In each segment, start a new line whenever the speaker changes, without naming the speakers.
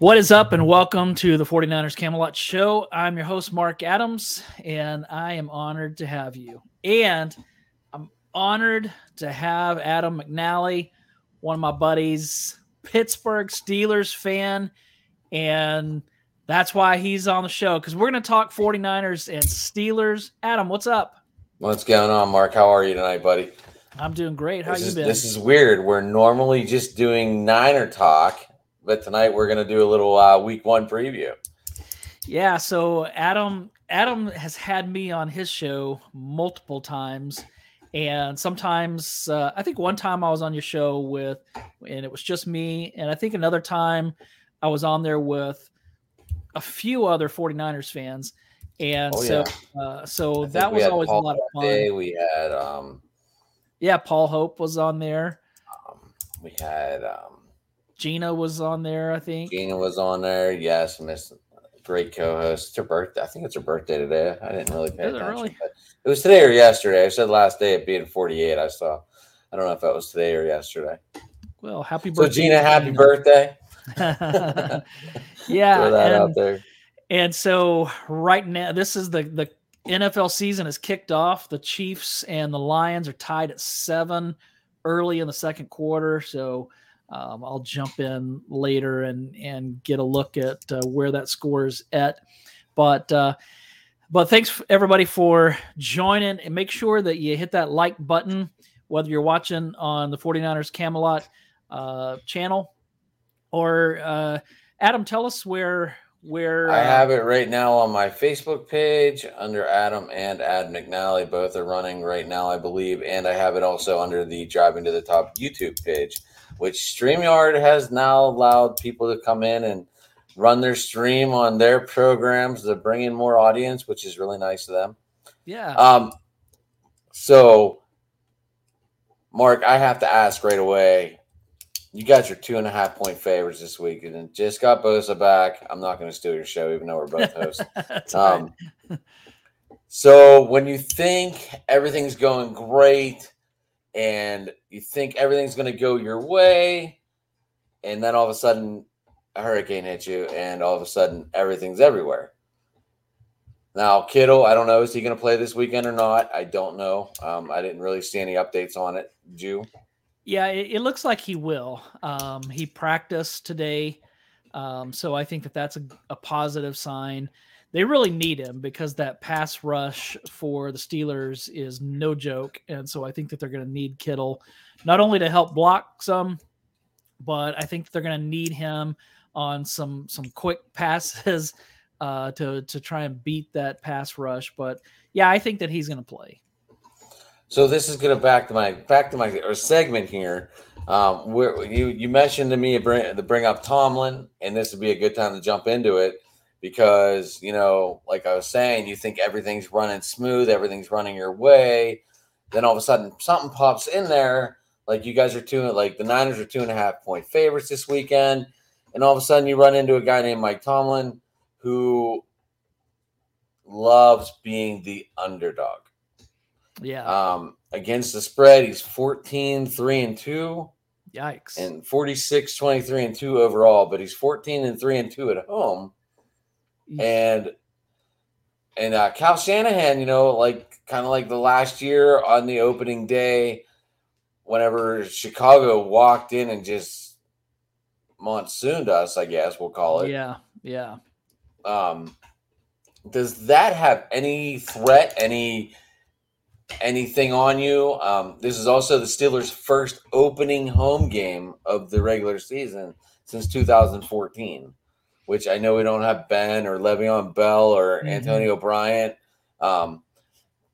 What is up, and welcome to the 49ers Camelot Show. I'm your host, Marc Adams, and I am honored to have you. And I'm honored to have Adam McNally, one of my buddies, Pittsburgh Steelers fan. And that's why he's on the show because we're going to talk 49ers and Steelers. Adam, what's up?
What's going on, Marc? How are you tonight, buddy?
I'm doing great. How
this
you
is,
been?
This is weird. We're normally just doing Niner talk but tonight we're going to do a little uh, week one preview.
Yeah, so Adam Adam has had me on his show multiple times, and sometimes uh, I think one time I was on your show with, and it was just me, and I think another time I was on there with a few other 49ers fans. And oh, so, yeah. uh, so that was always
Paul
a lot of fun.
Day. We had, um,
yeah, Paul Hope was on there.
Um, we had, um,
Gina was on there, I think.
Gina was on there. Yes, Miss great co-host. It's her birthday. I think it's her birthday today. I didn't really pay Is attention. It, really? it was today or yesterday. I said last day at being 48. I saw. I don't know if that was today or yesterday.
Well, happy birthday.
So Gina, happy birthday.
yeah. Throw that and, out there. And so right now, this is the the NFL season is kicked off. The Chiefs and the Lions are tied at seven early in the second quarter. So um, I'll jump in later and and get a look at uh, where that score is at. But uh, but thanks everybody for joining and make sure that you hit that like button whether you're watching on the 49ers Camelot uh, channel or uh, Adam tell us where where
I uh, have it right now on my Facebook page under Adam and Ad McNally both are running right now I believe and I have it also under the driving to the top YouTube page which StreamYard has now allowed people to come in and run their stream on their programs to bring in more audience, which is really nice of them.
Yeah.
Um, so, Marc, I have to ask right away. You got your two and a half point favorites this week, and just got Bosa back. I'm not going to steal your show, even though we're both hosts. um, so, when you think everything's going great, and you think everything's going to go your way, and then all of a sudden a hurricane hits you, and all of a sudden everything's everywhere. Now, Kittle, I don't know, is he going to play this weekend or not? I don't know. Um, I didn't really see any updates on it. Did you?
Yeah, it, it looks like he will. Um, he practiced today, um, so I think that that's a, a positive sign they really need him because that pass rush for the Steelers is no joke. And so I think that they're going to need Kittle not only to help block some, but I think they're going to need him on some some quick passes uh, to to try and beat that pass rush. But yeah, I think that he's going to play.
So this is going to back to my back to my or segment here. Um, where you you mentioned to me bring, to bring up Tomlin, and this would be a good time to jump into it because you know like i was saying you think everything's running smooth everything's running your way then all of a sudden something pops in there like you guys are two like the niners are two and a half point favorites this weekend and all of a sudden you run into a guy named mike tomlin who loves being the underdog
yeah.
Um against the spread he's 14 3 and 2
yikes.
And 46 23 and 2 overall but he's 14 and 3 and 2 at home. And and uh, Kyle Shanahan, you know, like kind of like the last year on the opening day, whenever Chicago walked in and just monsooned us, I guess we'll call it.
Yeah, yeah.
Um, does that have any threat, any anything on you? Um, this is also the Steelers' first opening home game of the regular season since 2014 which I know we don't have Ben or Le'Veon Bell or mm-hmm. Antonio Bryant. Um,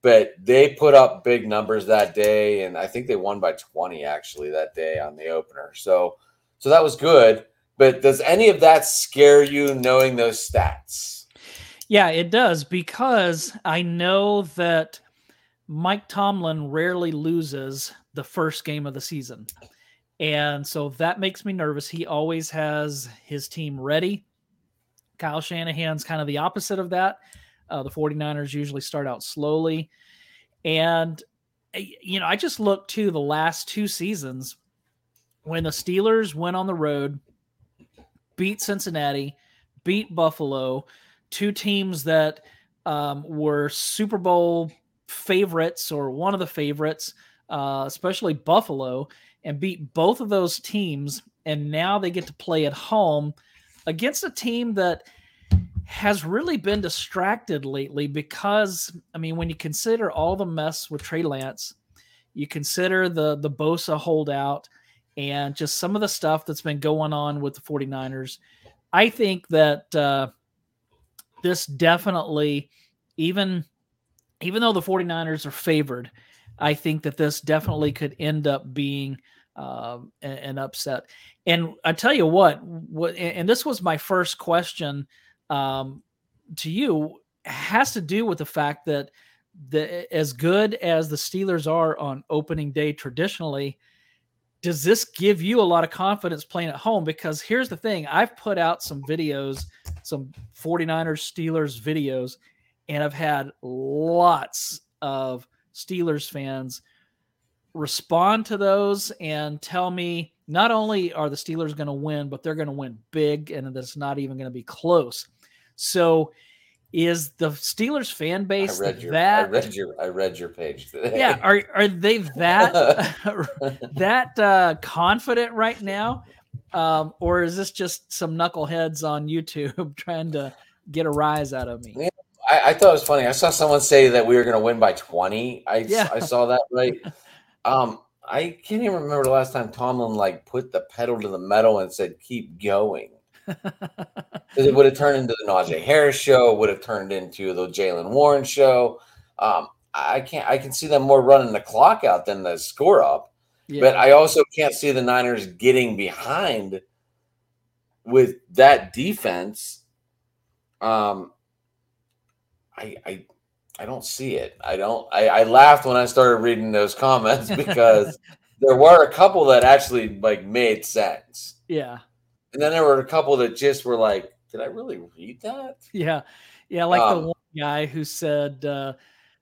but they put up big numbers that day, and I think they won by 20 actually that day on the opener. So, so that was good. But does any of that scare you knowing those stats?
Yeah, it does because I know that Mike Tomlin rarely loses the first game of the season. And so that makes me nervous. He always has his team ready. Kyle Shanahan's kind of the opposite of that. Uh, the 49ers usually start out slowly. And, eh, you know, I just looked to the last two seasons when the Steelers went on the road beat Cincinnati, beat Buffalo, two teams that um, were Super Bowl favorites or one of the favorites, uh, especially Buffalo, and beat both of those teams. And now they get to play at home against a team that has really been distracted lately because, I mean, when you consider all the mess with Trey Lance, you consider the the Bosa holdout and just some of the stuff that's been going on with the 49ers. I think that uh, this definitely, even even though the 49ers are favored, I think that this definitely could end up being um, an, upset. And I tell you what, what, and this was my first question um, to you, has to do with the fact that the as good as the Steelers are on opening day traditionally, does this give you a lot of confidence playing at home? Because here's the thing I've put out some videos, some 49ers Steelers videos, and I've had lots of Steelers fans respond to those and tell me not only are the Steelers going to win, but they're going to win big and it's not even going to be close. So is the Steelers fan base
I read your,
that
I read your I read your page today.
Yeah, are are they that that uh, confident right now, um, or is this just some knuckleheads on YouTube trying to get a rise out of me?
Yeah, I, I, thought it was funny. I saw someone say that we were going to win by twenty. I yeah. I saw that right. Um, I can't even remember the last time Tomlin like put the pedal to the metal and said keep going it would have turned into the Najee Harris show, would have turned into the Jaylen Warren show. Um, I can't I can see them more running the clock out than the score up. Yeah. But I also can't see the Niners getting behind with that defense. Um I I I don't see it. I don't I, I laughed when I started reading those comments because there were a couple that actually like made sense.
Yeah.
And then there were a couple that just were like, did I really read that?
Yeah. Yeah. Like um, the one guy who said uh,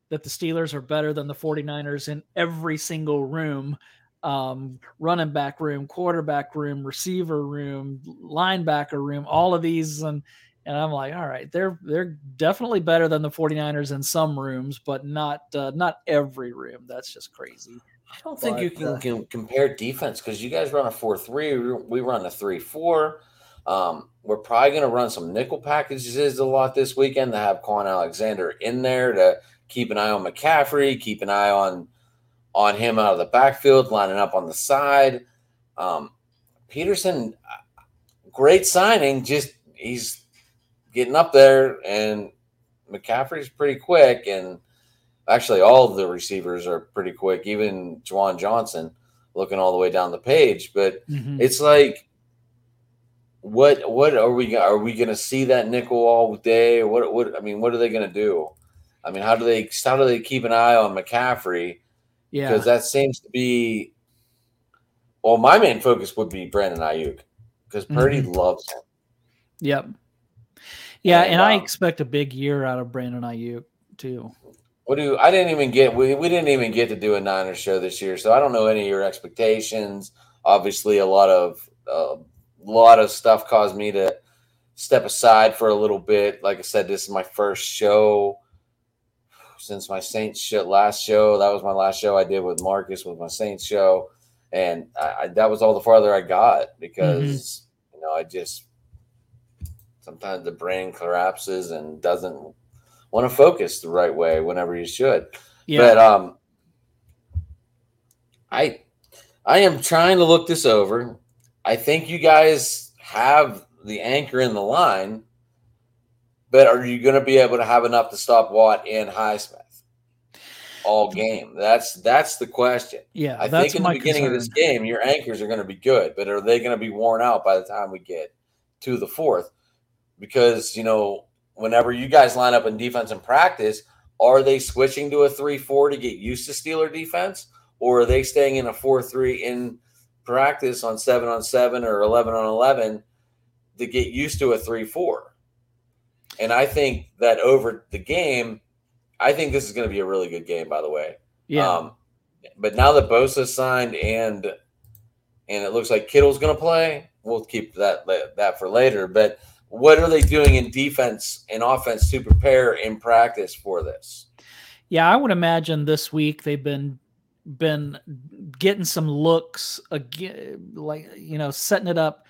that the Steelers are better than the 49ers in every single room um, running back room, quarterback room, receiver room, linebacker room, all of these. And, and I'm like, all right, they're they're definitely better than the 49ers in some rooms, but not uh, not every room. That's just crazy.
I don't think but, you can, uh, can, compare defense because you guys run a 4 3. We run a 3 4. Um, we're probably going to run some nickel packages a lot this weekend to have Kwon Alexander in there to keep an eye on McCaffrey, keep an eye on on him out of the backfield, lining up on the side. Um, Peterson, great signing. Just he's getting up there, and McCaffrey's pretty quick, and actually all of the receivers are pretty quick, even Juwan Johnson looking all the way down the page. But mm-hmm. it's like, what what are we are we going to see that nickel all day? What what I mean, what are they going to do? I mean, how do they how do they keep an eye on McCaffrey? Yeah, because that seems to be. Well, my main focus would be Brandon Aiyuk because Purdy mm-hmm. loves him.
Yep. Yeah, and, and I um, expect a big year out of Brandon Aiyuk too.
What do I didn't even get? We, we didn't even get to do a Niners show this year, so I don't know any of your expectations. Obviously, a lot of uh, a lot of stuff caused me to step aside for a little bit. Like I said, this is my first show since my Saints show, last show. That was my last show I did with Marcus with my Saints show, and I, I, that was all the farther I got because mm-hmm. you know I just sometimes the brain collapses and doesn't want to focus the right way whenever you should. Yeah. But um, I I am trying to look this over. I think you guys have the anchor in the line, but are you going to be able to have enough to stop Watt and Highsmith all game? That's that's the question.
Yeah,
I think in the beginning concern. of this game, your anchors are going to be good, but are they going to be worn out by the time we get to the fourth? Because you know whenever you guys line up in defense in practice, are they switching to a 3 4 to get used to Steeler defense? Or are they staying in a 4 3 in practice on 7 on 7 or 11 on 11 to get used to a 3 4? And I think that over the game, I think this is going to be a really good game, by the way.
Yeah. Um,
but now that Bosa signed and and it looks like Kittle's going to play, we'll keep that that for later. But what are they doing in defense and offense to prepare in practice for this?
Yeah, I would imagine this week they've been been getting some looks again, like you know, setting it up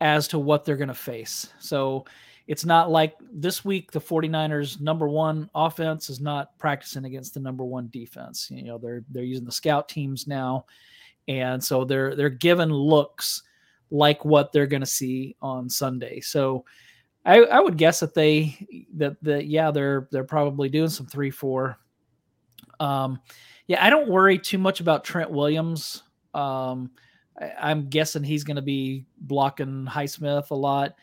as to what they're going to face. So it's not like this week the 49ers number 1 offense is not practicing against the number 1 defense. You know, they're they're using the scout teams now and so they're they're given looks like what they're going to see on Sunday. So I, I would guess that they that that yeah they're they're probably doing some three four. Um, yeah, I don't worry too much about Trent Williams. Um, I, am guessing he's going to be blocking Highsmith a lot.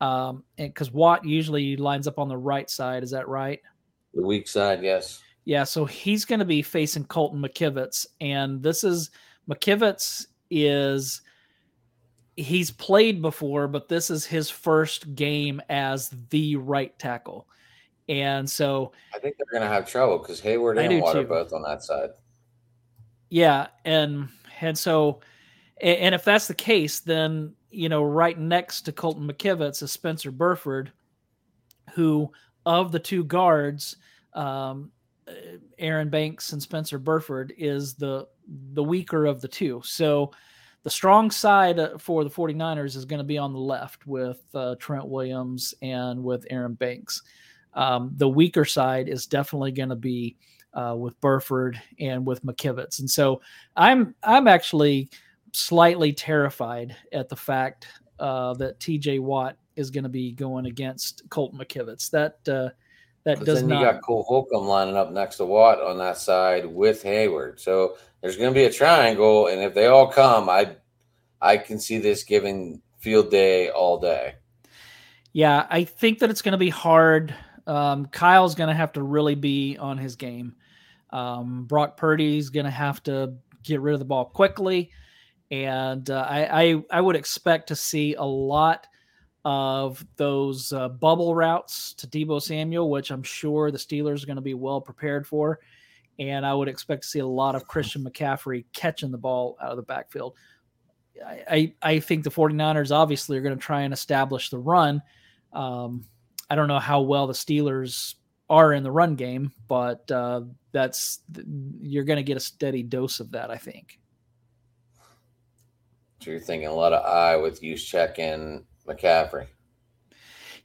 Um, and because Watt usually lines up on the right side, is that right?
The weak side, yes.
Yeah, so he's going to be facing Colton McKivitz, and this is McKivitz is he's played before, but this is his first game as the right tackle. And so
I think they're going to have trouble because Heyward and Water are both on that side.
Yeah, and and so and if that's the case, then you know right next to Colton McKivitz is Spencer Burford, who of the two guards, um, Aaron Banks and Spencer Burford is the the weaker of the two. So the strong side uh, for the 49ers is going to be on the left with uh, Trent Williams and with Aaron Banks. Um, the weaker side is definitely going to be uh, with Burford and with McKivitz. And so I'm I'm actually slightly terrified at the fact uh, that TJ Watt is going to be going against Colt McKivitz. That uh, that does
then
not.
You got Cole Holcomb lining up next to Watt on that side with Heyward. So there's going to be a triangle, and if they all come, I I can see this giving field day all day.
Yeah, I think that it's going to be hard. Um, Kyle's going to have to really be on his game. Um, Brock Purdy's going to have to get rid of the ball quickly, and uh, I, I I would expect to see a lot of those uh, bubble routes to Deebo Samuel, which I'm sure the Steelers are going to be well prepared for. And I would expect to see a lot of Christian McCaffrey catching the ball out of the backfield. I, I, I think the 49ers obviously are going to try and establish the run. Um, I don't know how well the Steelers are in the run game, but uh, that's you're going to get a steady dose of that, I think.
So you're thinking a lot of eye with Juszczyk and McCaffrey.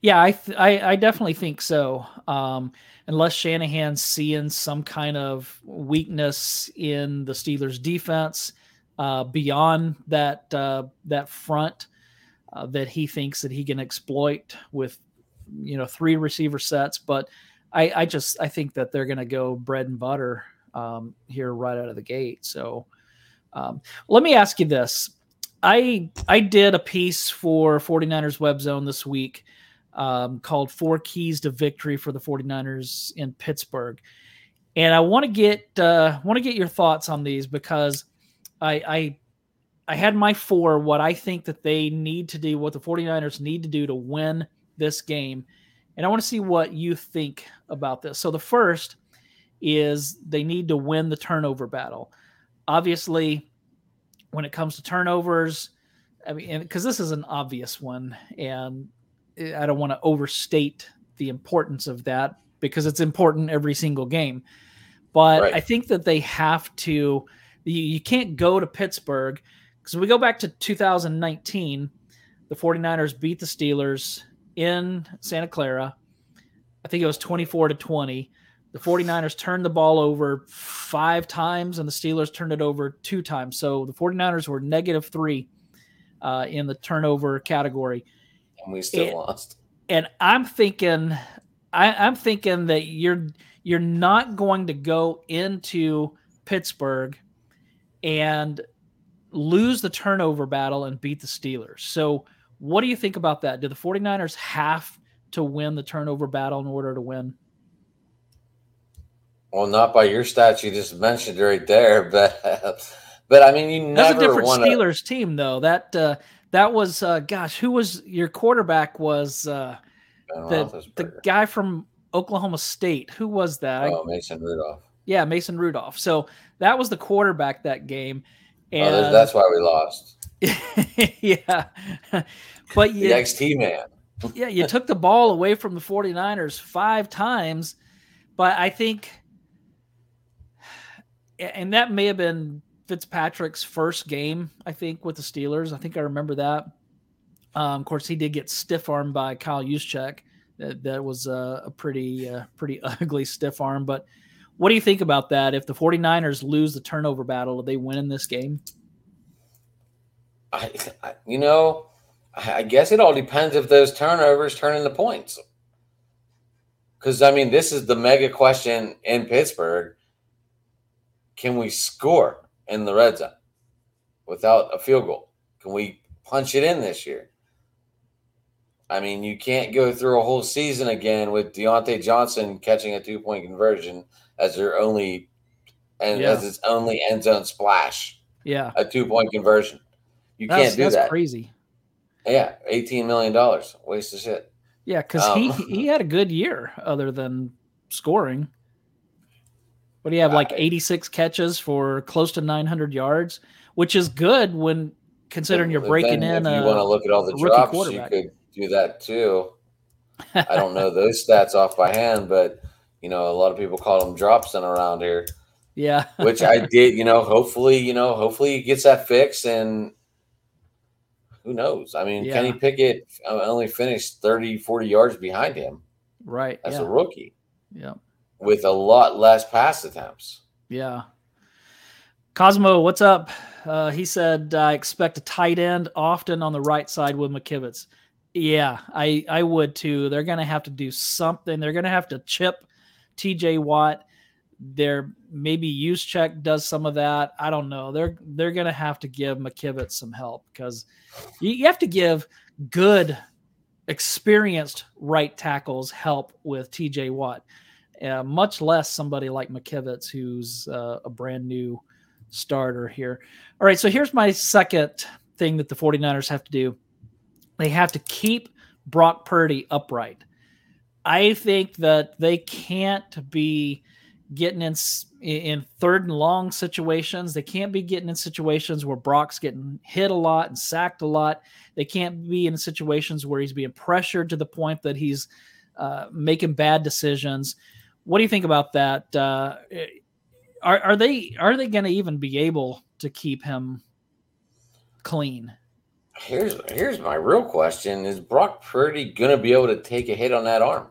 Yeah, I, th- I, I definitely think so. Um, unless Shanahan's seeing some kind of weakness in the Steelers' defense uh, beyond that uh, that front uh, that he thinks that he can exploit with you know three receiver sets. But I, I just I think that they're going to go bread and butter um, here right out of the gate. So um, let me ask you this: I I did a piece for 49ers Web Zone this week um, called Four Keys to Victory for the 49ers in Pittsburgh. And I want to get uh, want to get your thoughts on these because I, I I had my four what I think that they need to do, what the 49ers need to do to win this game. And I want to see what you think about this. So the first is they need to win the turnover battle. Obviously, when it comes to turnovers. I mean, because this is an obvious one, and I don't want to overstate the importance of that because it's important every single game. But right. I think that they have to. You, you can't go to Pittsburgh because we go back to 2019. The 49ers beat the Steelers in Santa Clara. I think it was 24 to 20. The 49ers turned the ball over five times and the Steelers turned it over two times. So the 49ers were negative three uh, in the turnover category.
And we still and, lost.
And I'm thinking, I, I'm thinking that you're you're not going to go into Pittsburgh and lose the turnover battle and beat the Steelers. So what do you think about that? Do the 49ers have to win the turnover battle in order to win?
Well, not by your stats you just mentioned right there, but but I mean, you
That's
never
a different
wanna...
Steelers team, though. That uh, that was uh, gosh, who was your quarterback? Was uh, the the guy from Oklahoma State? Who was that?
Oh, Mason Rudolph.
Yeah, Mason Rudolph. So that was the quarterback that game,
And oh, that's why we lost.
yeah. But
you, the XT man.
yeah, you took the ball away from the 49ers five times, but I think and that may have been Fitzpatrick's first game, I think, with the Steelers. I think I remember that. Um, of course, he did get stiff armed by Kyle Juszczyk. That, that was a, a pretty, uh, pretty ugly stiff arm. But what do you think about that? If the 49ers lose the turnover battle, do they win in this game?
I, I you know, I guess it all depends if those turnovers turn into points. Because, I mean, this is the mega question in Pittsburgh. Can we score in the red zone without a field goal? Can we punch it in this year? I mean, you can't go through a whole season again with Diontae Johnson catching a two point conversion as their only and yeah. as its only end zone splash.
Yeah,
a two point conversion. You that's, can't do
that's
that.
Crazy.
Yeah, eighteen million dollars, waste of shit.
Yeah, because um, he he had a good year other than scoring. What do you have? Like eighty six catches for close to nine hundred yards, which is good when considering you're breaking in.
If you want to look at all the drops, you could do that too. I don't know those stats off by hand, but you know, a lot of people call them drops in around here.
Yeah.
which I did, you know, hopefully, you know, hopefully he gets that fixed and who knows? I mean, yeah. Kenny Pickett uh, only finished 30, 40 yards behind him.
Right.
As
yeah.
a rookie.
Yeah.
With a lot less pass attempts.
Yeah. Cosmo, what's up? Uh, he said, I expect a tight end often on the right side with McKivitz. Yeah, I, I would too. They're going to have to do something. They're going to have to chip TJ Watt. There maybe Juszczyk does some of that. I don't know. They're they're going to have to give McKivitz some help because you have to give good, experienced right tackles help with TJ Watt, uh, much less somebody like McKivitz, who's uh, a brand new starter here. All right, so here's my second thing that the 49ers have to do they have to keep Brock Purdy upright. I think that they can't be getting in in third and long situations. They can't be getting in situations where Brock's getting hit a lot and sacked a lot. They can't be in situations where he's being pressured to the point that he's uh, making bad decisions. What do you think about that? Uh, are, are they are they going to even be able to keep him clean?
Here's here's my real question: Is Brock Purdy going to be able to take a hit on that arm?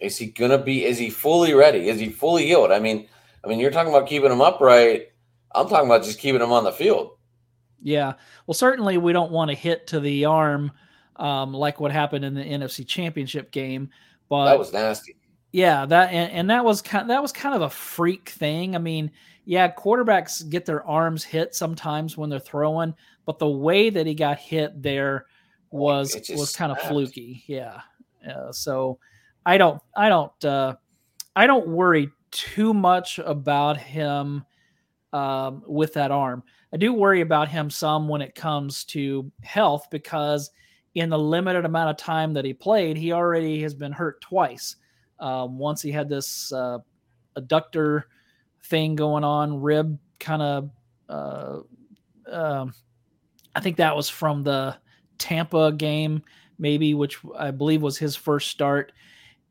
Is he gonna be? Is he fully ready? Is he fully healed? I mean, I mean, you're talking about keeping him upright. I'm talking about just keeping him on the field.
Yeah. Well, certainly we don't want to hit to the arm um, like what happened in the NFC Championship game. But
that was nasty.
Yeah, that and, and that was kind that was kind of a freak thing. I mean, yeah, quarterbacks get their arms hit sometimes when they're throwing, but the way that he got hit there was was kind of fluky. Yeah. Uh, so I don't I don't uh, I don't worry too much about him um, with that arm. I do worry about him some when it comes to health because in the limited amount of time that he played, he already has been hurt twice. Um, once he had this uh, adductor thing going on, rib kind of. Uh, uh, I think that was from the Tampa game, maybe, which I believe was his first start.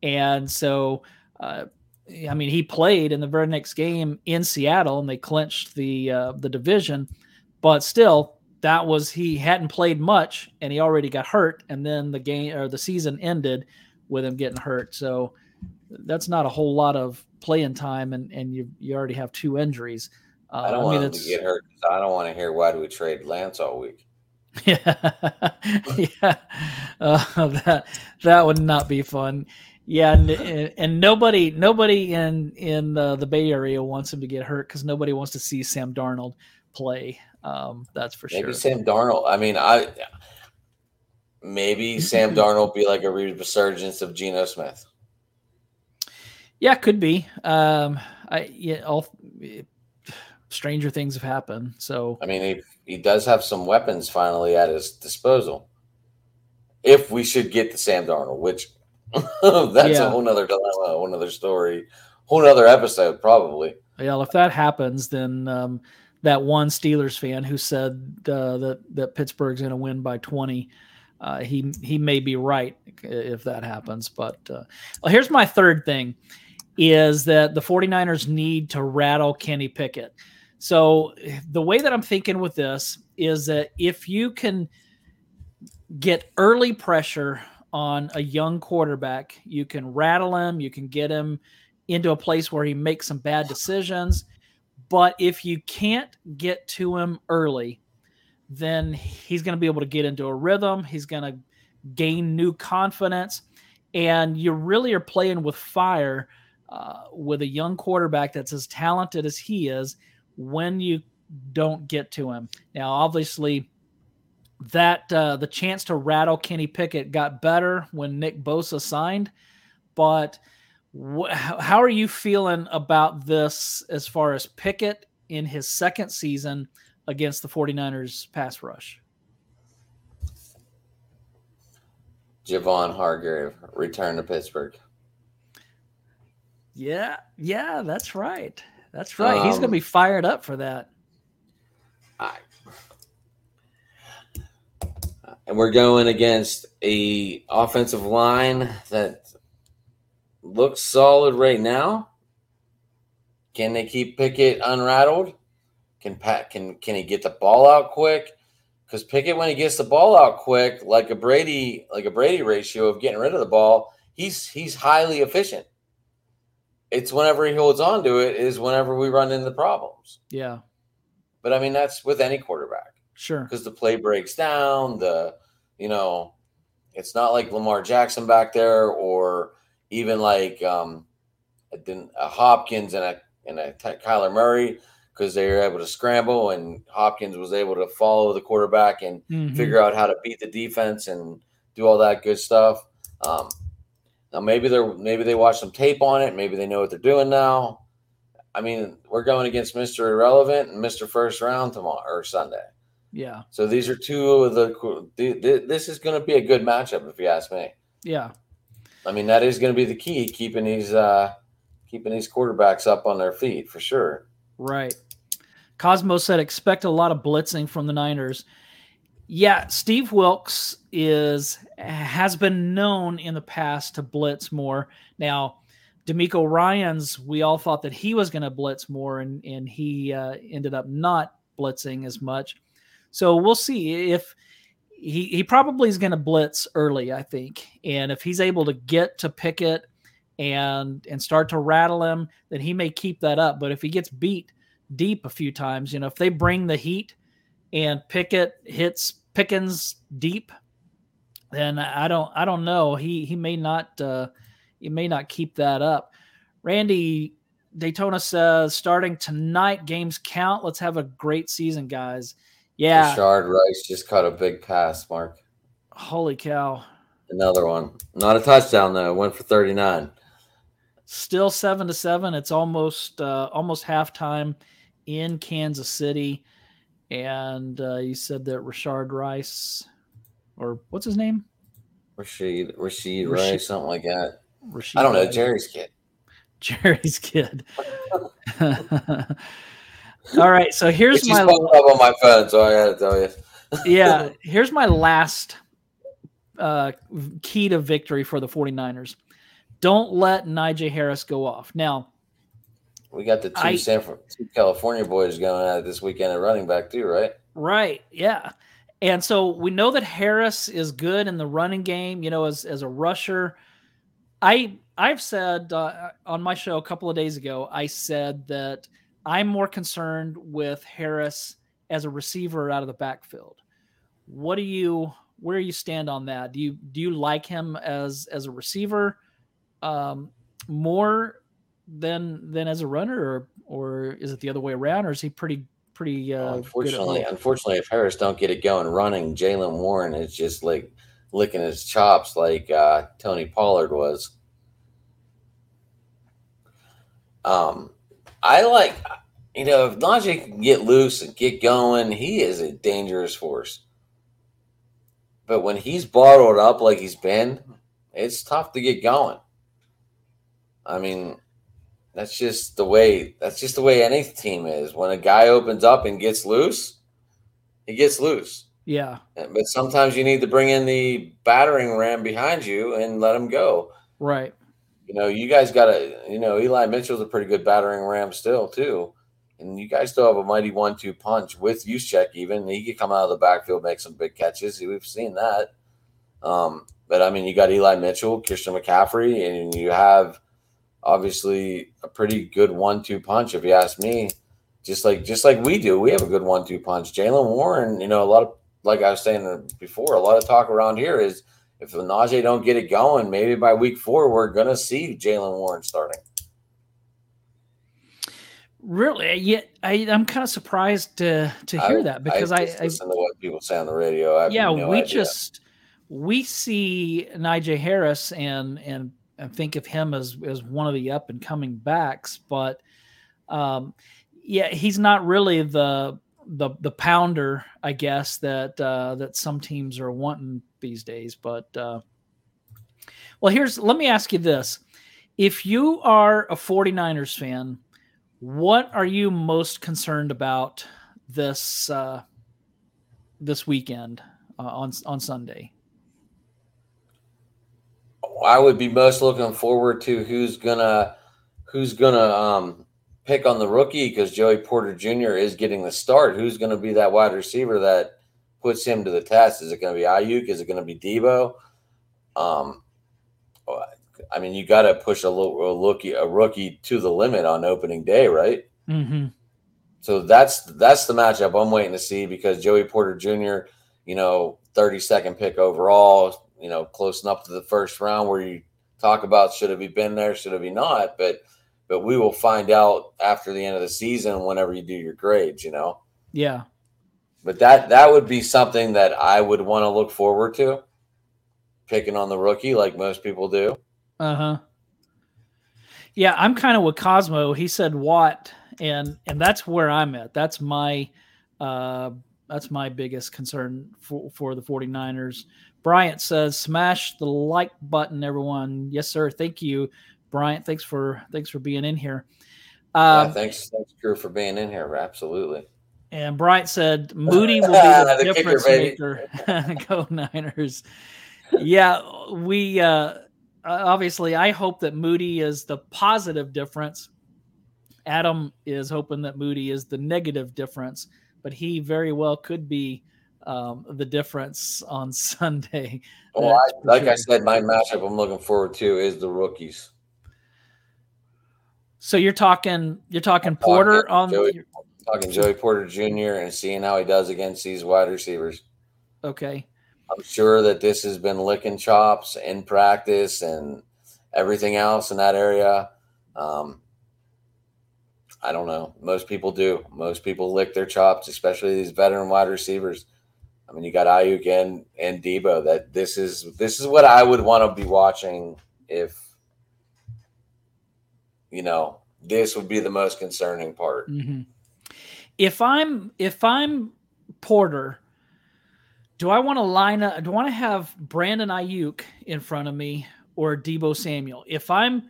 And so, uh, I mean, he played in the very next game in Seattle, and they clinched the uh, the division. But still, that was he hadn't played much, and he already got hurt. And then the game or the season ended with him getting hurt. So that's not a whole lot of playing time, and and you you already have two injuries.
Uh, I don't I mean, want to get hurt. I don't want to hear why do we trade Lance all week.
Yeah, yeah, uh, that that would not be fun. Yeah, and, and nobody nobody in in the, the Bay Area wants him to get hurt because nobody wants to see Sam Darnold play. Um, that's for
maybe
sure.
Maybe Sam Darnold. I mean, I maybe Sam Darnold be like a resurgence of Geno Smith.
Yeah, could be. Um, I yeah, all stranger things have happened. So
I mean, he he does have some weapons finally at his disposal. If we should get the Sam Darnold, which That's yeah. a whole nother dilemma, a whole nother story, whole nother episode, probably.
Yeah, if that happens, then um, that one Steelers fan who said uh, that that Pittsburgh's going to win by 20. Uh, he he may be right if that happens. But uh, well, here's my third thing: is that the 49ers need to rattle Kenny Pickett. So the way that I'm thinking with this is that if you can get early pressure on a young quarterback, you can rattle him, you can get him into a place where he makes some bad decisions. But if you can't get to him early, then he's going to be able to get into a rhythm. He's going to gain new confidence. And you really are playing with fire uh, with a young quarterback that's as talented as he is when you don't get to him. Now, obviously, that uh, the chance to rattle Kenny Pickett got better when Nick Bosa signed, but wh- how are you feeling about this as far as Pickett in his second season against the 49ers pass rush?
Javon Hargrave return to Pittsburgh.
Yeah, yeah, that's right. That's right. Um, He's going to be fired up for that.
I, and we're going against a offensive line that looks solid right now. Can they keep Pickett unrattled? Can Pat can can he get the ball out quick? Because Pickett, when he gets the ball out quick, like a Brady, like a Brady ratio of getting rid of the ball, he's he's highly efficient. It's whenever he holds on to it is whenever we run into problems.
Yeah.
But I mean that's with any quarterback.
Sure.
Because the play breaks down, the you know, it's not like Lamar Jackson back there or even like um a, a Hopkins and a and a Kyler Murray because they were able to scramble and Hopkins was able to follow the quarterback and mm-hmm. figure out how to beat the defense and do all that good stuff. Um, now maybe they're maybe they watch some tape on it, maybe they know what they're doing now. I mean, we're going against Mr. Irrelevant and Mr. First Round tomorrow or Sunday.
Yeah.
So these are two of the. This is going to be a good matchup, if you ask me.
Yeah.
I mean, that is going to be the key, keeping these uh, keeping these quarterbacks up on their feet for sure.
Right. Cosmo said expect a lot of blitzing from the Niners. Yeah, Steve Wilks is has been known in the past to blitz more. Now, DeMeco Ryans, we all thought that he was going to blitz more, and and he uh, ended up not blitzing as much. So we'll see if he he probably is going to blitz early, I think, and if he's able to get to Pickett and and start to rattle him, then he may keep that up. But if he gets beat deep a few times. You know, if they bring the heat and Pickett hits Pickens deep, then I don't I don't know. He he may not uh, he may not keep that up. Randy Daytona says starting tonight, games count. Let's have a great season, guys. Yeah.
Rashard Rice just caught a big pass, Marc.
Holy cow.
Another one. Not a touchdown though. Went for 39.
Still seven to seven. It's almost uh, almost halftime in Kansas City. And uh, you said that Rashard Rice, or what's his name?
Rashid, Rashid, Rice, something like that. Rashid I don't know. Jerry's kid.
Jerry's kid. All right. So here's my.
Up on my phone, so I got to tell you.
yeah. Here's my last uh, key to victory for the 49ers. Don't let Najee Harris go off. Now,
we got the two I, San two California boys going at this weekend at running back too, right?
Right. Yeah. And so we know that Harris is good in the running game, you know, as as a rusher. I I've said uh, on my show a couple of days ago, I said that I'm more concerned with Harris as a receiver out of the backfield. What do you where do you stand on that? Do you do you like him as as a receiver um, more than than as a runner, or or is it the other way around, or is he pretty pretty? Uh,
unfortunately, unfortunately, if Harris don't get it going running, Jaylen Warren is just like licking his chops like uh, Tony Pollard was. Um, I like, you know, if Najee can get loose and get going, he is a dangerous force. But when he's bottled up like he's been, it's tough to get going. I mean, that's just the way that's just the way any team is. When a guy opens up and gets loose, he gets loose.
Yeah.
But sometimes you need to bring in the battering ram behind you and let him go.
Right.
You know, you guys got to, you know, Eli Mitchell's a pretty good battering ram still, too. And you guys still have a mighty one two punch with Juszczyk, even. He could come out of the backfield, make some big catches. We've seen that. Um, but I mean, you got Eli Mitchell, Christian McCaffrey, and you have obviously a pretty good one two punch, if you ask me. Just like just like we do, we have a good one two punch. Jaylen Warren, you know, a lot of like I was saying before, a lot of talk around here is if the Najee don't get it going, maybe by week four we're gonna see Jaylen Warren starting.
Really? Yeah, I, am kind of surprised to to hear I, that because I,
I listen to what people say on the radio.
yeah,
no
we
idea.
just we see Najee Harris and and and think of him as as one of the up and coming backs, but um, yeah, he's not really the the the pounder, I guess that uh, that some teams are wanting these days. But uh, well, here's let me ask you this: If you are a 49ers fan, what are you most concerned about this uh, this weekend uh, on on Sunday?
I would be most looking forward to who's gonna who's gonna um, pick on the rookie because Joey Porter Jr. is getting the start. Who's to be that wide receiver that puts him to the test? Is it to be Aiyuk? Is it to be Deebo? Um, I mean, you got to push a, little, a rookie a rookie to the limit on opening day, right?
Mm-hmm.
So that's that's the matchup I'm waiting to see because Joey Porter Jr. You know, 32nd pick overall. You know, close enough to the first round where you talk about should have he been there, should have he not, but but we will find out after the end of the season whenever you do your grades, you know.
Yeah.
But that that would be something that I would want to look forward to. Picking on the rookie like most people do.
Uh-huh. Yeah, I'm kind of with Cosmo. He said Watt and and that's where I'm at. That's my uh that's my biggest concern for, for the 49ers. Bryant says, smash the like button, everyone. Yes, sir. Thank you. Bryant, thanks for thanks for being in here.
Um, yeah, thanks, thanks, Drew, for being in here. Absolutely.
And Bryant said Moody will be the, the difference kicker, maker. Go Niners. Yeah, we uh, obviously. I hope that Moody is the positive difference. Adam is hoping that Moody is the negative difference, but he very well could be um, the difference on Sunday.
Well, I, like sure. I said, my matchup I'm looking forward to is the rookies.
So you're talking you're talking Porter on
Joey, talking Joey Porter Jr. and seeing how he does against these wide receivers.
Okay.
I'm sure that this has been licking chops in practice and everything else in that area. Um, I don't know. Most people do. Most people lick their chops, especially these veteran wide receivers. I mean, you got Aiyuk and and Deebo. That this is this is what I would want to be watching if you know, this would be the most concerning part.
Mm-hmm. If I'm if I'm Porter, do I want to line up? Do I want to have Brandon Aiyuk in front of me or Deebo Samuel? If I'm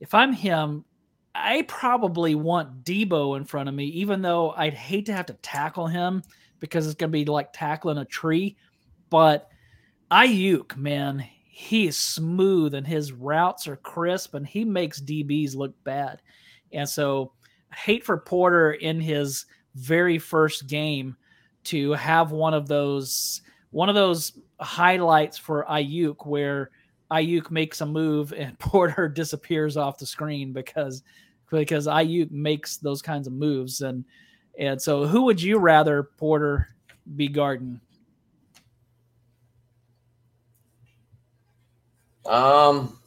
if I'm him, I probably want Deebo in front of me, even though I'd hate to have to tackle him because it's going to be like tackling a tree. But Aiyuk, man, he is smooth and his routes are crisp and he makes DBs look bad. And so hate for Porter in his very first game to have one of those one of those highlights for Aiyuk where Aiyuk makes a move and Porter disappears off the screen because because Aiyuk makes those kinds of moves and and so who would you rather Porter be guarding?
Um,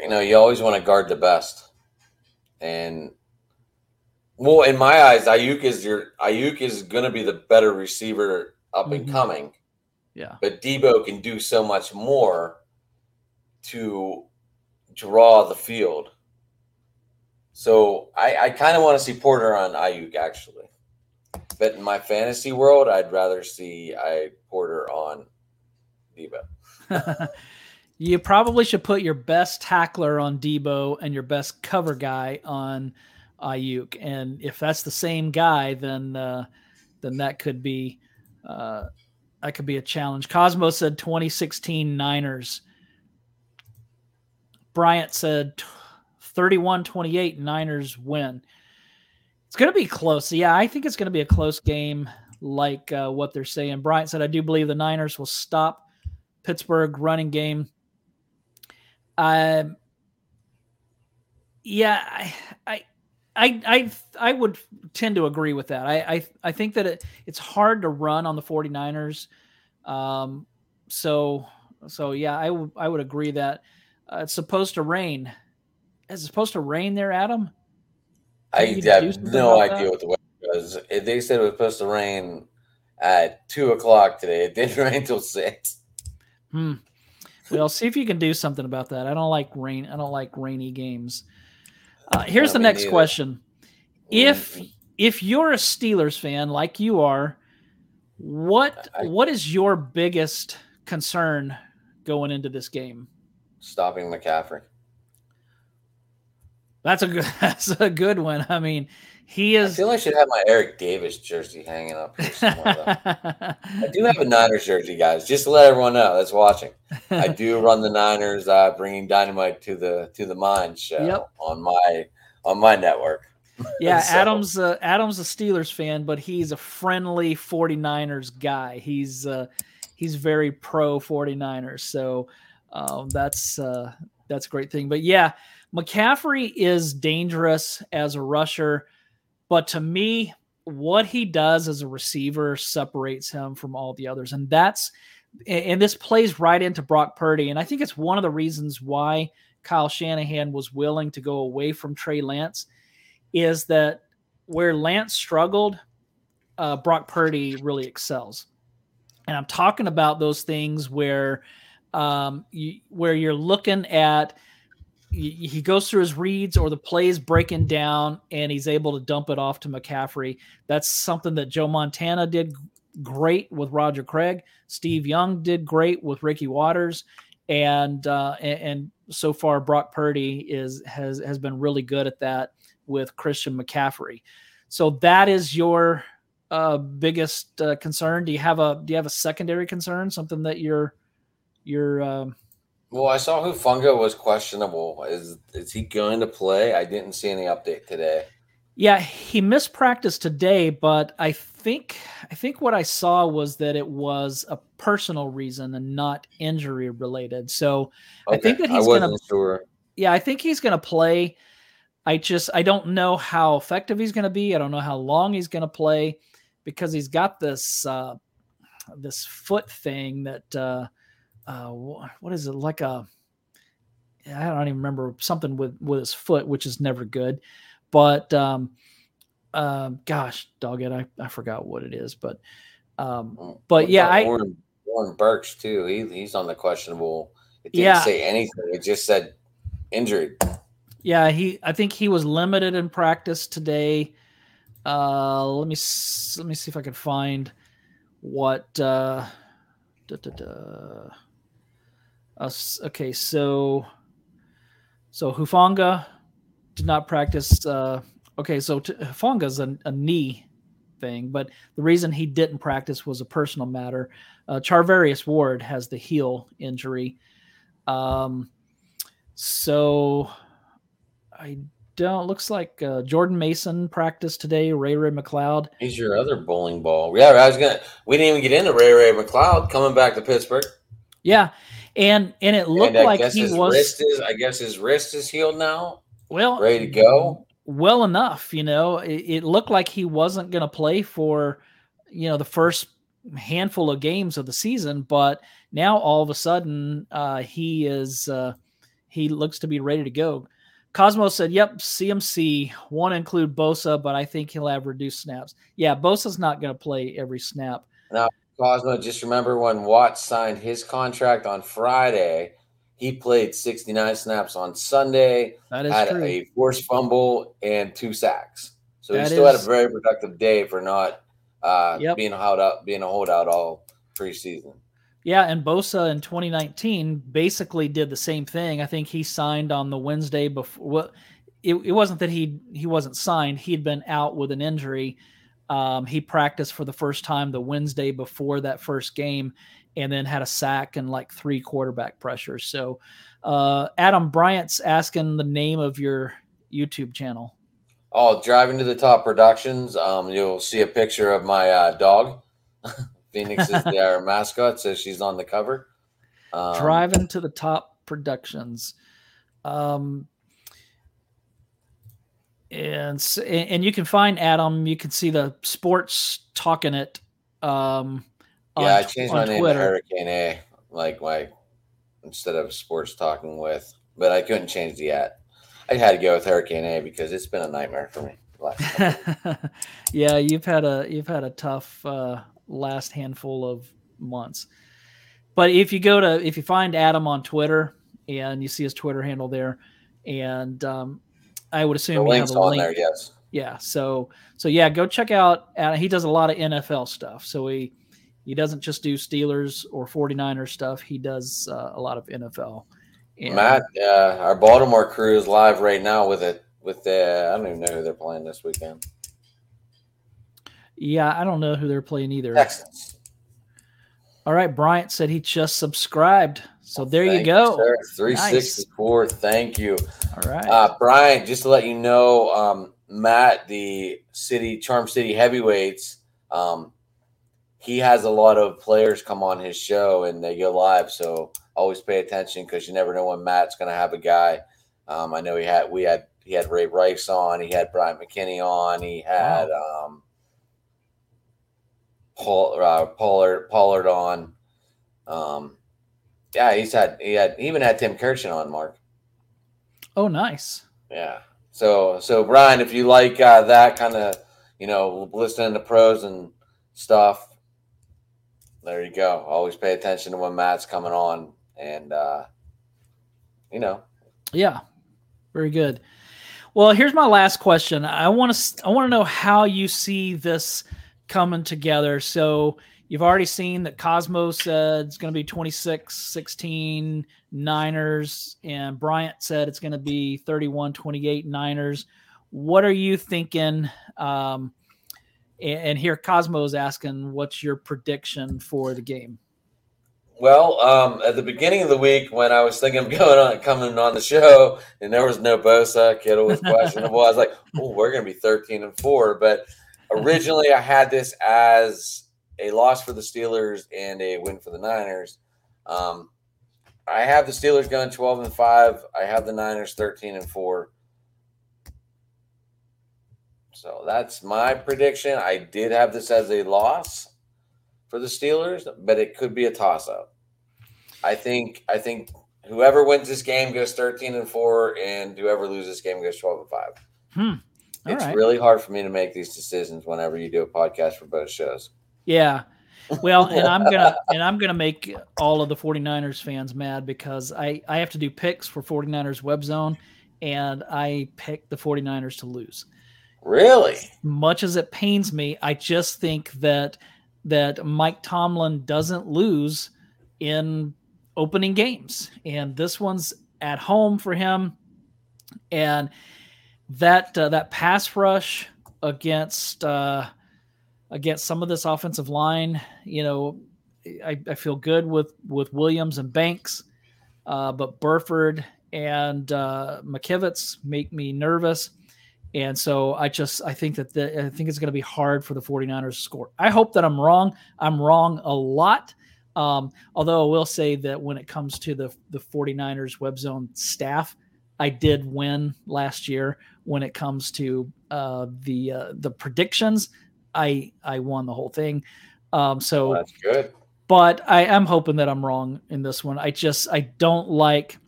you know, you always want to guard the best, and well, in my eyes, Aiyuk is your Aiyuk is going to be the better receiver up mm-hmm. and coming.
Yeah,
but Deebo can do so much more to draw the field. So I, I kind of want to see Porter on Aiyuk actually, but in my fantasy world, I'd rather see I Porter on Deebo.
You probably should put your best tackler on Deebo and your best cover guy on Aiyuk, And if that's the same guy, then uh, then that could be uh, that could be a challenge. Cosmo said 2016 Niners. Bryant said 31 28 Niners win. It's going to be close. Yeah, I think it's going to be a close game, like uh, what they're saying. Bryant said, I do believe the Niners will stop Pittsburgh running game. Um, yeah, I, I, I, I, I would tend to agree with that. I, I, I think that it, it's hard to run on the 49ers. Um, so, so yeah, I, w- I would agree that uh, it's supposed to rain. Is it supposed to rain there, Adam?
I have no idea that? what the weather was. They said it was supposed to rain at two o'clock today. It didn't rain until six.
Hmm. Well, see if you can do something about that. I don't like rain. I don't like rainy games. Uh, here's no, the next neither. question: If mm-hmm. if you're a Steelers fan like you are, what I, what is your biggest concern going into this game?
Stopping McCaffrey.
That's a good. That's a good one. I mean, he is.
I feel I should have my Eric Davis jersey hanging up here somewhere. I do have a Niners jersey, guys. Just to let everyone know that's watching. I do run the Niners, uh, bringing dynamite to the to the mind show yep. on my on my network.
Yeah, so. Adam's uh, Adam's a Steelers fan, but he's a friendly 49ers guy. He's uh, he's very pro 49ers, so um, that's uh, that's a great thing. But yeah, McCaffrey is dangerous as a rusher, but to me, what he does as a receiver separates him from all the others. And that's, and this plays right into Brock Purdy. And I think it's one of the reasons why Kyle Shanahan was willing to go away from Trey Lance is that where Lance struggled, uh, Brock Purdy really excels. And I'm talking about those things where, um, you, where you're looking at, he goes through his reads or the plays breaking down and he's able to dump it off to McCaffrey. That's something that Joe Montana did great with Roger Craig. Steve Young did great with Ricky Watters. And, uh, and, and so far Brock Purdy is has has been really good at that with Christian McCaffrey. So that is your uh, biggest uh, concern. Do you have a do you have a secondary concern? Something that you're you're um,
well, I saw Hufanga was questionable. Is is he going to play? I didn't see any update today.
Yeah, he missed practice today, but I think I think what I saw was that it was a personal reason and not injury related. So okay. I think that he's going to. Sure. Yeah, I think he's going to play. I just I don't know how effective he's going to be. I don't know how long he's going to play because he's got this uh, this foot thing that. Uh, uh, what is it like a I don't even remember something with with his foot, which is never good. But um, uh, gosh, dog it, I, I forgot what it is. But um, mm, but yeah, I
Warren, Warren Burks too. He he's on the questionable. It didn't yeah. say anything. It just said injured.
Yeah, he. I think he was limited in practice today. Uh, let me let me see if I can find what. Uh, da, da, da. Uh, okay, so so Hufanga did not practice. Uh, okay, so t- Hufanga's a, a knee thing, but the reason he didn't practice was a personal matter. Uh, Charvarius Ward has the heel injury. Um, so I don't. Looks like uh, Jordan Mason practiced today. Ray Ray McCloud.
He's your other bowling ball. Yeah, I was gonna. We didn't even get into Ray Ray McCloud coming back to Pittsburgh.
Yeah, and and it looked and like he was.
Is, I guess his wrist is healed now.
Well,
ready to go.
Well enough, you know. It, it looked like he wasn't going to play for, you know, the first handful of games of the season, but now all of a sudden uh, he is uh, he looks to be ready to go. Cosmo said, "Yep, CMC want to include Bosa, but I think he'll have reduced snaps. Yeah, Bosa's not going to play every snap.
Now, Cosmo, just remember when Watts signed his contract on Friday, he played 69 snaps on Sunday,
that is had true.
a forced fumble and two sacks. So that he still is... had a very productive day for not uh, yep. being a holdout, being a holdout all preseason.
Yeah, and Bosa in 2019 basically did the same thing. I think he signed on the Wednesday before. Well, it, it wasn't that he he wasn't signed; he'd been out with an injury. Um, he practiced for the first time the Wednesday before that first game, and then had a sack and like three quarterback pressures. So, uh, Adam Bryant's asking the name of your YouTube channel.
Oh, driving to the top productions. Um, you'll see a picture of my uh, dog. Phoenix is their mascot, so she's on the cover.
Um, Driving to the Top Productions. Um, and and you can find Adam. You can see the sports talking it. Um,
yeah, I changed my Twitter. name to Hurricane A, like my instead of sports talking with, but I couldn't change the at. I had to go with Hurricane A because it's been a nightmare for me.
yeah, you've had a you've had a tough uh, last handful of months. But if you go to if you find Adam on Twitter and you see his Twitter handle there, and um, I would assume
the link's on link. there. Yes.
Yeah. So so yeah, go check out. Adam. He does a lot of NFL stuff. So he he doesn't just do Steelers or 49ers stuff. He does uh, a lot of NFL.
And, Matt, uh, our Baltimore crew is live right now with it. With the I don't even know who they're playing this weekend.
Yeah, I don't know who they're playing either.
Texans.
All right, Bryant said he just subscribed. So there Thank you go.
You, 364. Nice. Thank you.
All right.
Uh, Brian, just to let you know, um, Matt, the city Charm City heavyweights, um, he has a lot of players come on his show and they go live. So always pay attention because you never know when Matt's going to have a guy. Um, I know he had we had he had Ray Rice on, he had Brian McKinnie on, he had wow. um, Paul, uh, Pollard, Pollard on. Um, yeah, he's had he had he even had Tim Kurkjian on Marc.
Oh, nice.
Yeah. So so Brian, if you like uh, that kind of you know listening to pros and stuff, there you go. Always pay attention to when Matt's coming on, and uh, you know.
Yeah, very good. Well, here's my last question. I want to I want to know how you see this coming together. So you've already seen that Cosmo said it's going to be 26 16 Niners, and Bryant said it's going to be 31 28 Niners. What are you thinking? Um, and here Cosmo is asking, what's your prediction for the game?
Well, um, at the beginning of the week, when I was thinking of going on, coming on the show, and there was no Bosa, Kittle was questionable, I was like, "Oh, we're going to be thirteen and four." But originally I had this as a loss for the Steelers and a win for the Niners. Um, I have the Steelers going 12 and 5. I have the Niners 13 and 4. So that's my prediction. I did have this as a loss for the Steelers, but it could be a toss up. I think I think whoever wins this game goes 13 and 4 and whoever loses this game goes 12 and 5.
Hmm.
It's right. really hard for me to make these decisions whenever you do a podcast for both shows.
Yeah. Well, and I'm gonna and I'm gonna make all of the 49ers fans mad because I, I have to do picks for 49ers web zone and I picked the 49ers to lose.
Really?
much as it pains me, I just think that that Mike Tomlin doesn't lose in opening games. And this one's at home for him. And that uh, that pass rush against uh, against some of this offensive line, you know, I, I feel good with with Williams and Banks, uh, but Burford and uh, McKivitz make me nervous. And so I just I think that the, I think it's going to be hard for the 49ers to score. I hope that I'm wrong. I'm wrong a lot. Um, although I will say that when it comes to the the 49ers web zone staff, I did win last year when it comes to uh, the uh, the predictions. I I won the whole thing. Um, so
well, that's good.
But I am hoping that I'm wrong in this one. I just I don't like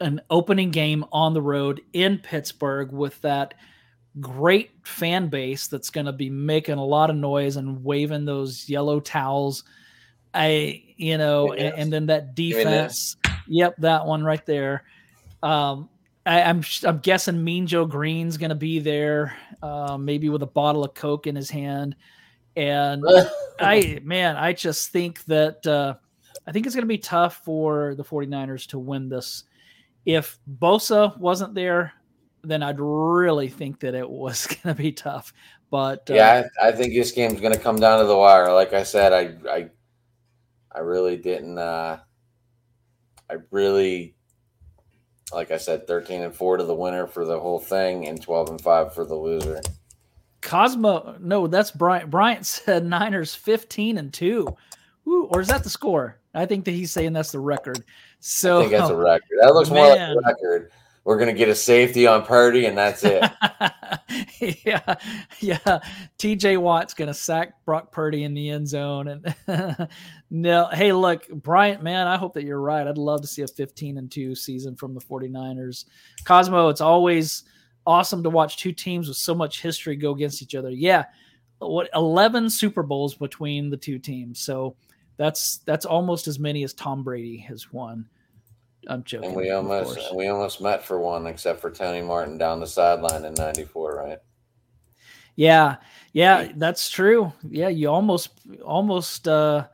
an opening game on the road in Pittsburgh with that great fan base that's going to be making a lot of noise and waving those yellow towels. I, you know, and, and, then that defense. Yep, that one right there. Um, I, am I'm, I'm guessing Mean Joe Greene's going to be there, uh, maybe with a bottle of Coke in his hand, And I, man, I just think that uh, I think it's going to be tough for the 49ers to win this. If Bosa wasn't there, then I'd really think that it was going to be tough. But
uh, yeah, I, I, think this game's going to come down to the wire. Like I said, I I, I really didn't. Uh, I really, like I said, thirteen and four to the winner for the whole thing, and twelve and five for the loser.
Cosmo, no, that's Bryant. Bryant said Niners fifteen and two. Ooh, or is that the score? I think that he's saying that's the record. So
I think that's a record. That looks man. more like a record we're going to get a safety on Purdy, and that's it.
yeah, yeah. T.J. Watt's going to sack Brock Purdy in the end zone, and no. Hey, look, Bryant, man, I hope that you're right. I'd love to see a 15 and two season from the 49ers. Cosmo, it's always awesome to watch two teams with so much history go against each other. Yeah, what 11 Super Bowls between the two teams, so that's that's almost as many as Tom Brady has won. I'm joking.
And we almost we almost met for one, except for Tony Martin down the sideline in '94, right?
Yeah, yeah, that's true. Yeah, you almost almost. uh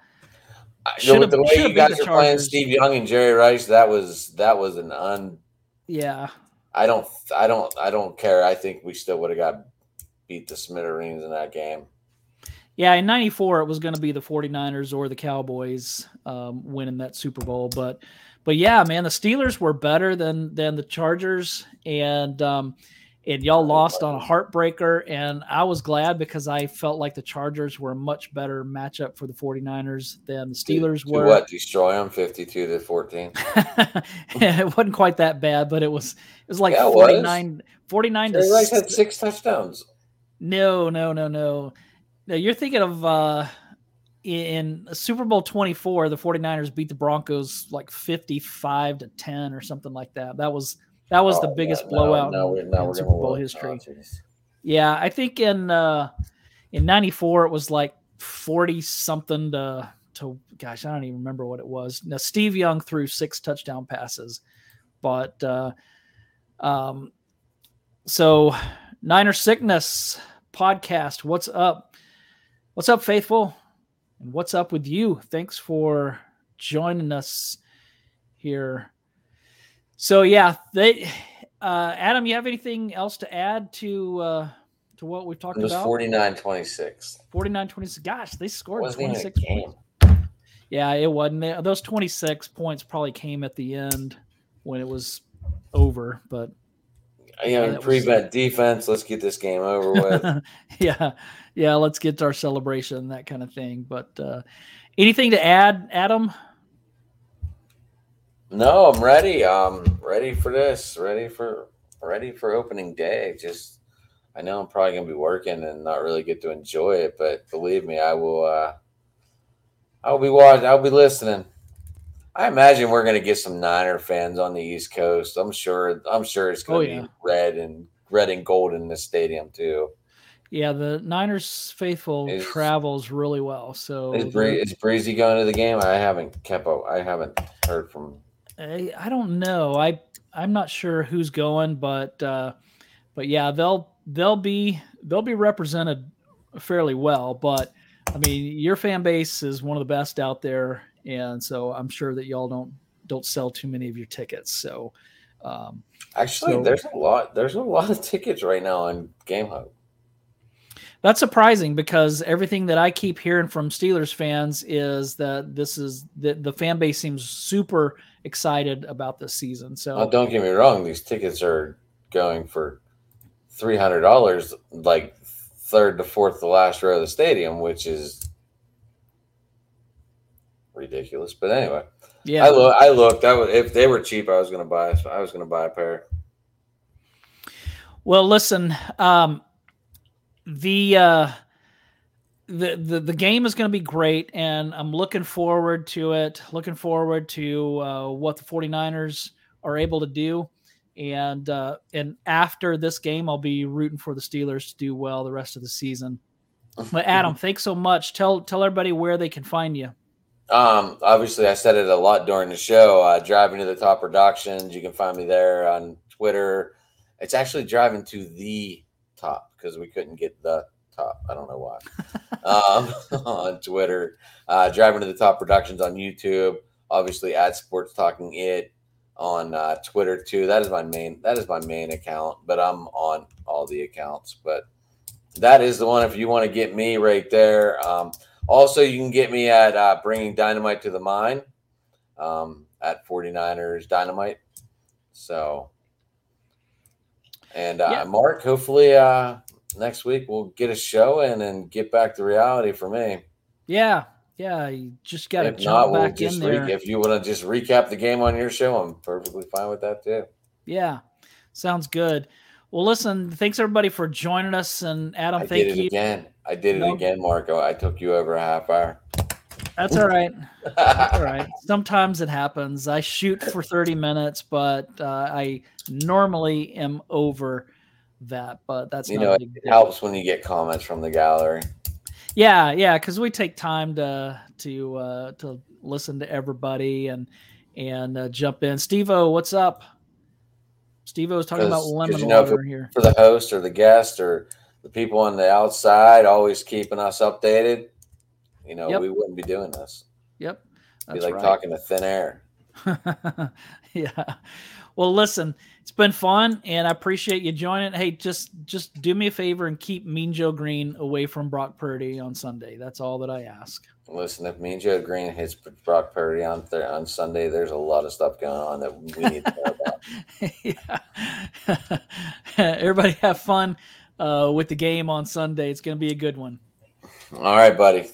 you know, with the way you guys are playing Steve Young and Jerry Rice, that was that was an un.
Yeah.
I don't. I don't. I don't care. I think we still would have got beat the Smithereens in that game.
Yeah, in 94, it was going to be the 49ers or the Cowboys um, winning that Super Bowl. But but yeah, man, the Steelers were better than than the Chargers, and um, and y'all lost on a heartbreaker. And I was glad because I felt like the Chargers were a much better matchup for the 49ers than the Steelers to, were.
To what destroy them 52 to 14?
it wasn't quite that bad, but it was it was like yeah, 49 was. 49
Jerry to Rice had six touchdowns.
No, no, no, no. No, you're thinking of uh in Super Bowl 24, the 49ers beat the Broncos like 55 to 10 or something like that. That was that was oh, the biggest blowout no, in, in Super Bowl history. Oh, yeah, I think in uh in 94 it was like 40 something to to gosh, I don't even remember what it was. Now Steve Young threw six touchdown passes. But uh um so Niner Sickness podcast, what's up? What's up, faithful? And what's up with you? Thanks for joining us here. So yeah, they uh, Adam, you have anything else to add to uh, to what we've talked about?
it was
about?
49-26.
49-26. Gosh, they scored 26 points. Yeah, it wasn't. Those 26 points probably came at the end when it was over, but
yeah, yeah prevent was... defense. Let's get this game over with.
yeah, yeah, let's get to our celebration, that kind of thing. But uh, anything to add, Adam?
No, I'm ready. Um, ready for this. Ready for ready for opening day. Just I know I'm probably gonna be working and not really get to enjoy it, but believe me, I will. uh I'll be watching. I'll be listening. I imagine we're gonna get some Niner fans on the East Coast. I'm sure. I'm sure it's gonna oh, yeah. be red and red and gold in the stadium too.
Yeah, the Niners faithful is, travels really well. So
is, Bree, is Breezy going to the game? I haven't kept up. I haven't heard from.
I, I don't know. I I'm not sure who's going, but uh, but yeah, they'll they'll be they'll be represented fairly well. But I mean, your fan base is one of the best out there, and so I'm sure that y'all don't don't sell too many of your tickets. So um,
actually, so, there's a lot there's a lot of tickets right now on GameHub.
That's surprising because everything that I keep hearing from Steelers fans is that this is the, the fan base seems super excited about this season. So
oh, don't get me wrong, these tickets are going for three hundred dollars, like third to fourth the last row of the stadium, which is ridiculous. But anyway, yeah, I, lo- I looked. I was, if they were cheap, I was going to buy. I was going to buy a pair.
Well, listen. Um, the uh, the the the game is going to be great, and I'm looking forward to it. Looking forward to uh, what the 49ers are able to do. And uh, and after this game, I'll be rooting for the Steelers to do well the rest of the season. But Adam, thanks so much. Tell tell everybody where they can find you.
Um, obviously, I said it a lot during the show. Uh, driving to the top productions. You can find me there on Twitter. It's actually driving to the top because we couldn't get the top. I don't know why. um, on Twitter, uh, driving to the top productions on YouTube. Obviously, at Sports Talking It on uh, Twitter too. That is my main. That is my main account. But I'm on all the accounts. But that is the one. If you want to get me right there. Um, also, you can get me at uh, bringing dynamite to the mine um, at 49ers Dynamite. So, and uh, yeah. Marc, hopefully uh, next week we'll get a show in and get back to reality for me.
Yeah, yeah, you just got to jump not, back we'll in there.
Re- if you want to just recap the game on your show, I'm perfectly fine with that too.
Yeah, sounds good. Well, listen, thanks everybody for joining us. And Adam,
I
thank
did
it you
again. I did it nope. again, Marco. I took you over a half hour.
That's all right. That's all right. Sometimes it happens. I shoot for 30 minutes, but uh, I normally am over that. But that's
you know, it helps when you get comments from the gallery.
Yeah, yeah, because we take time to to uh, to listen to everybody and and uh, jump in. Steve-O, what's up? Steve-O was talking about lemon you know, water
for,
here.
For the host or the guest or the people on the outside always keeping us updated, you know, yep. we wouldn't be doing this.
Yep.
That's be like right. talking to thin air.
yeah. Well, listen, it's been fun and I appreciate you joining. Hey, just just do me a favor and keep Mean Joe Greene away from Brock Purdy on Sunday. That's all that I ask.
Listen, if Mean Joe Greene hits Brock Purdy on th- on Sunday, there's a lot of stuff going on that we need to know
about. yeah. Everybody have fun uh, with the game on Sunday. It's going to be a good one.
All right, buddy.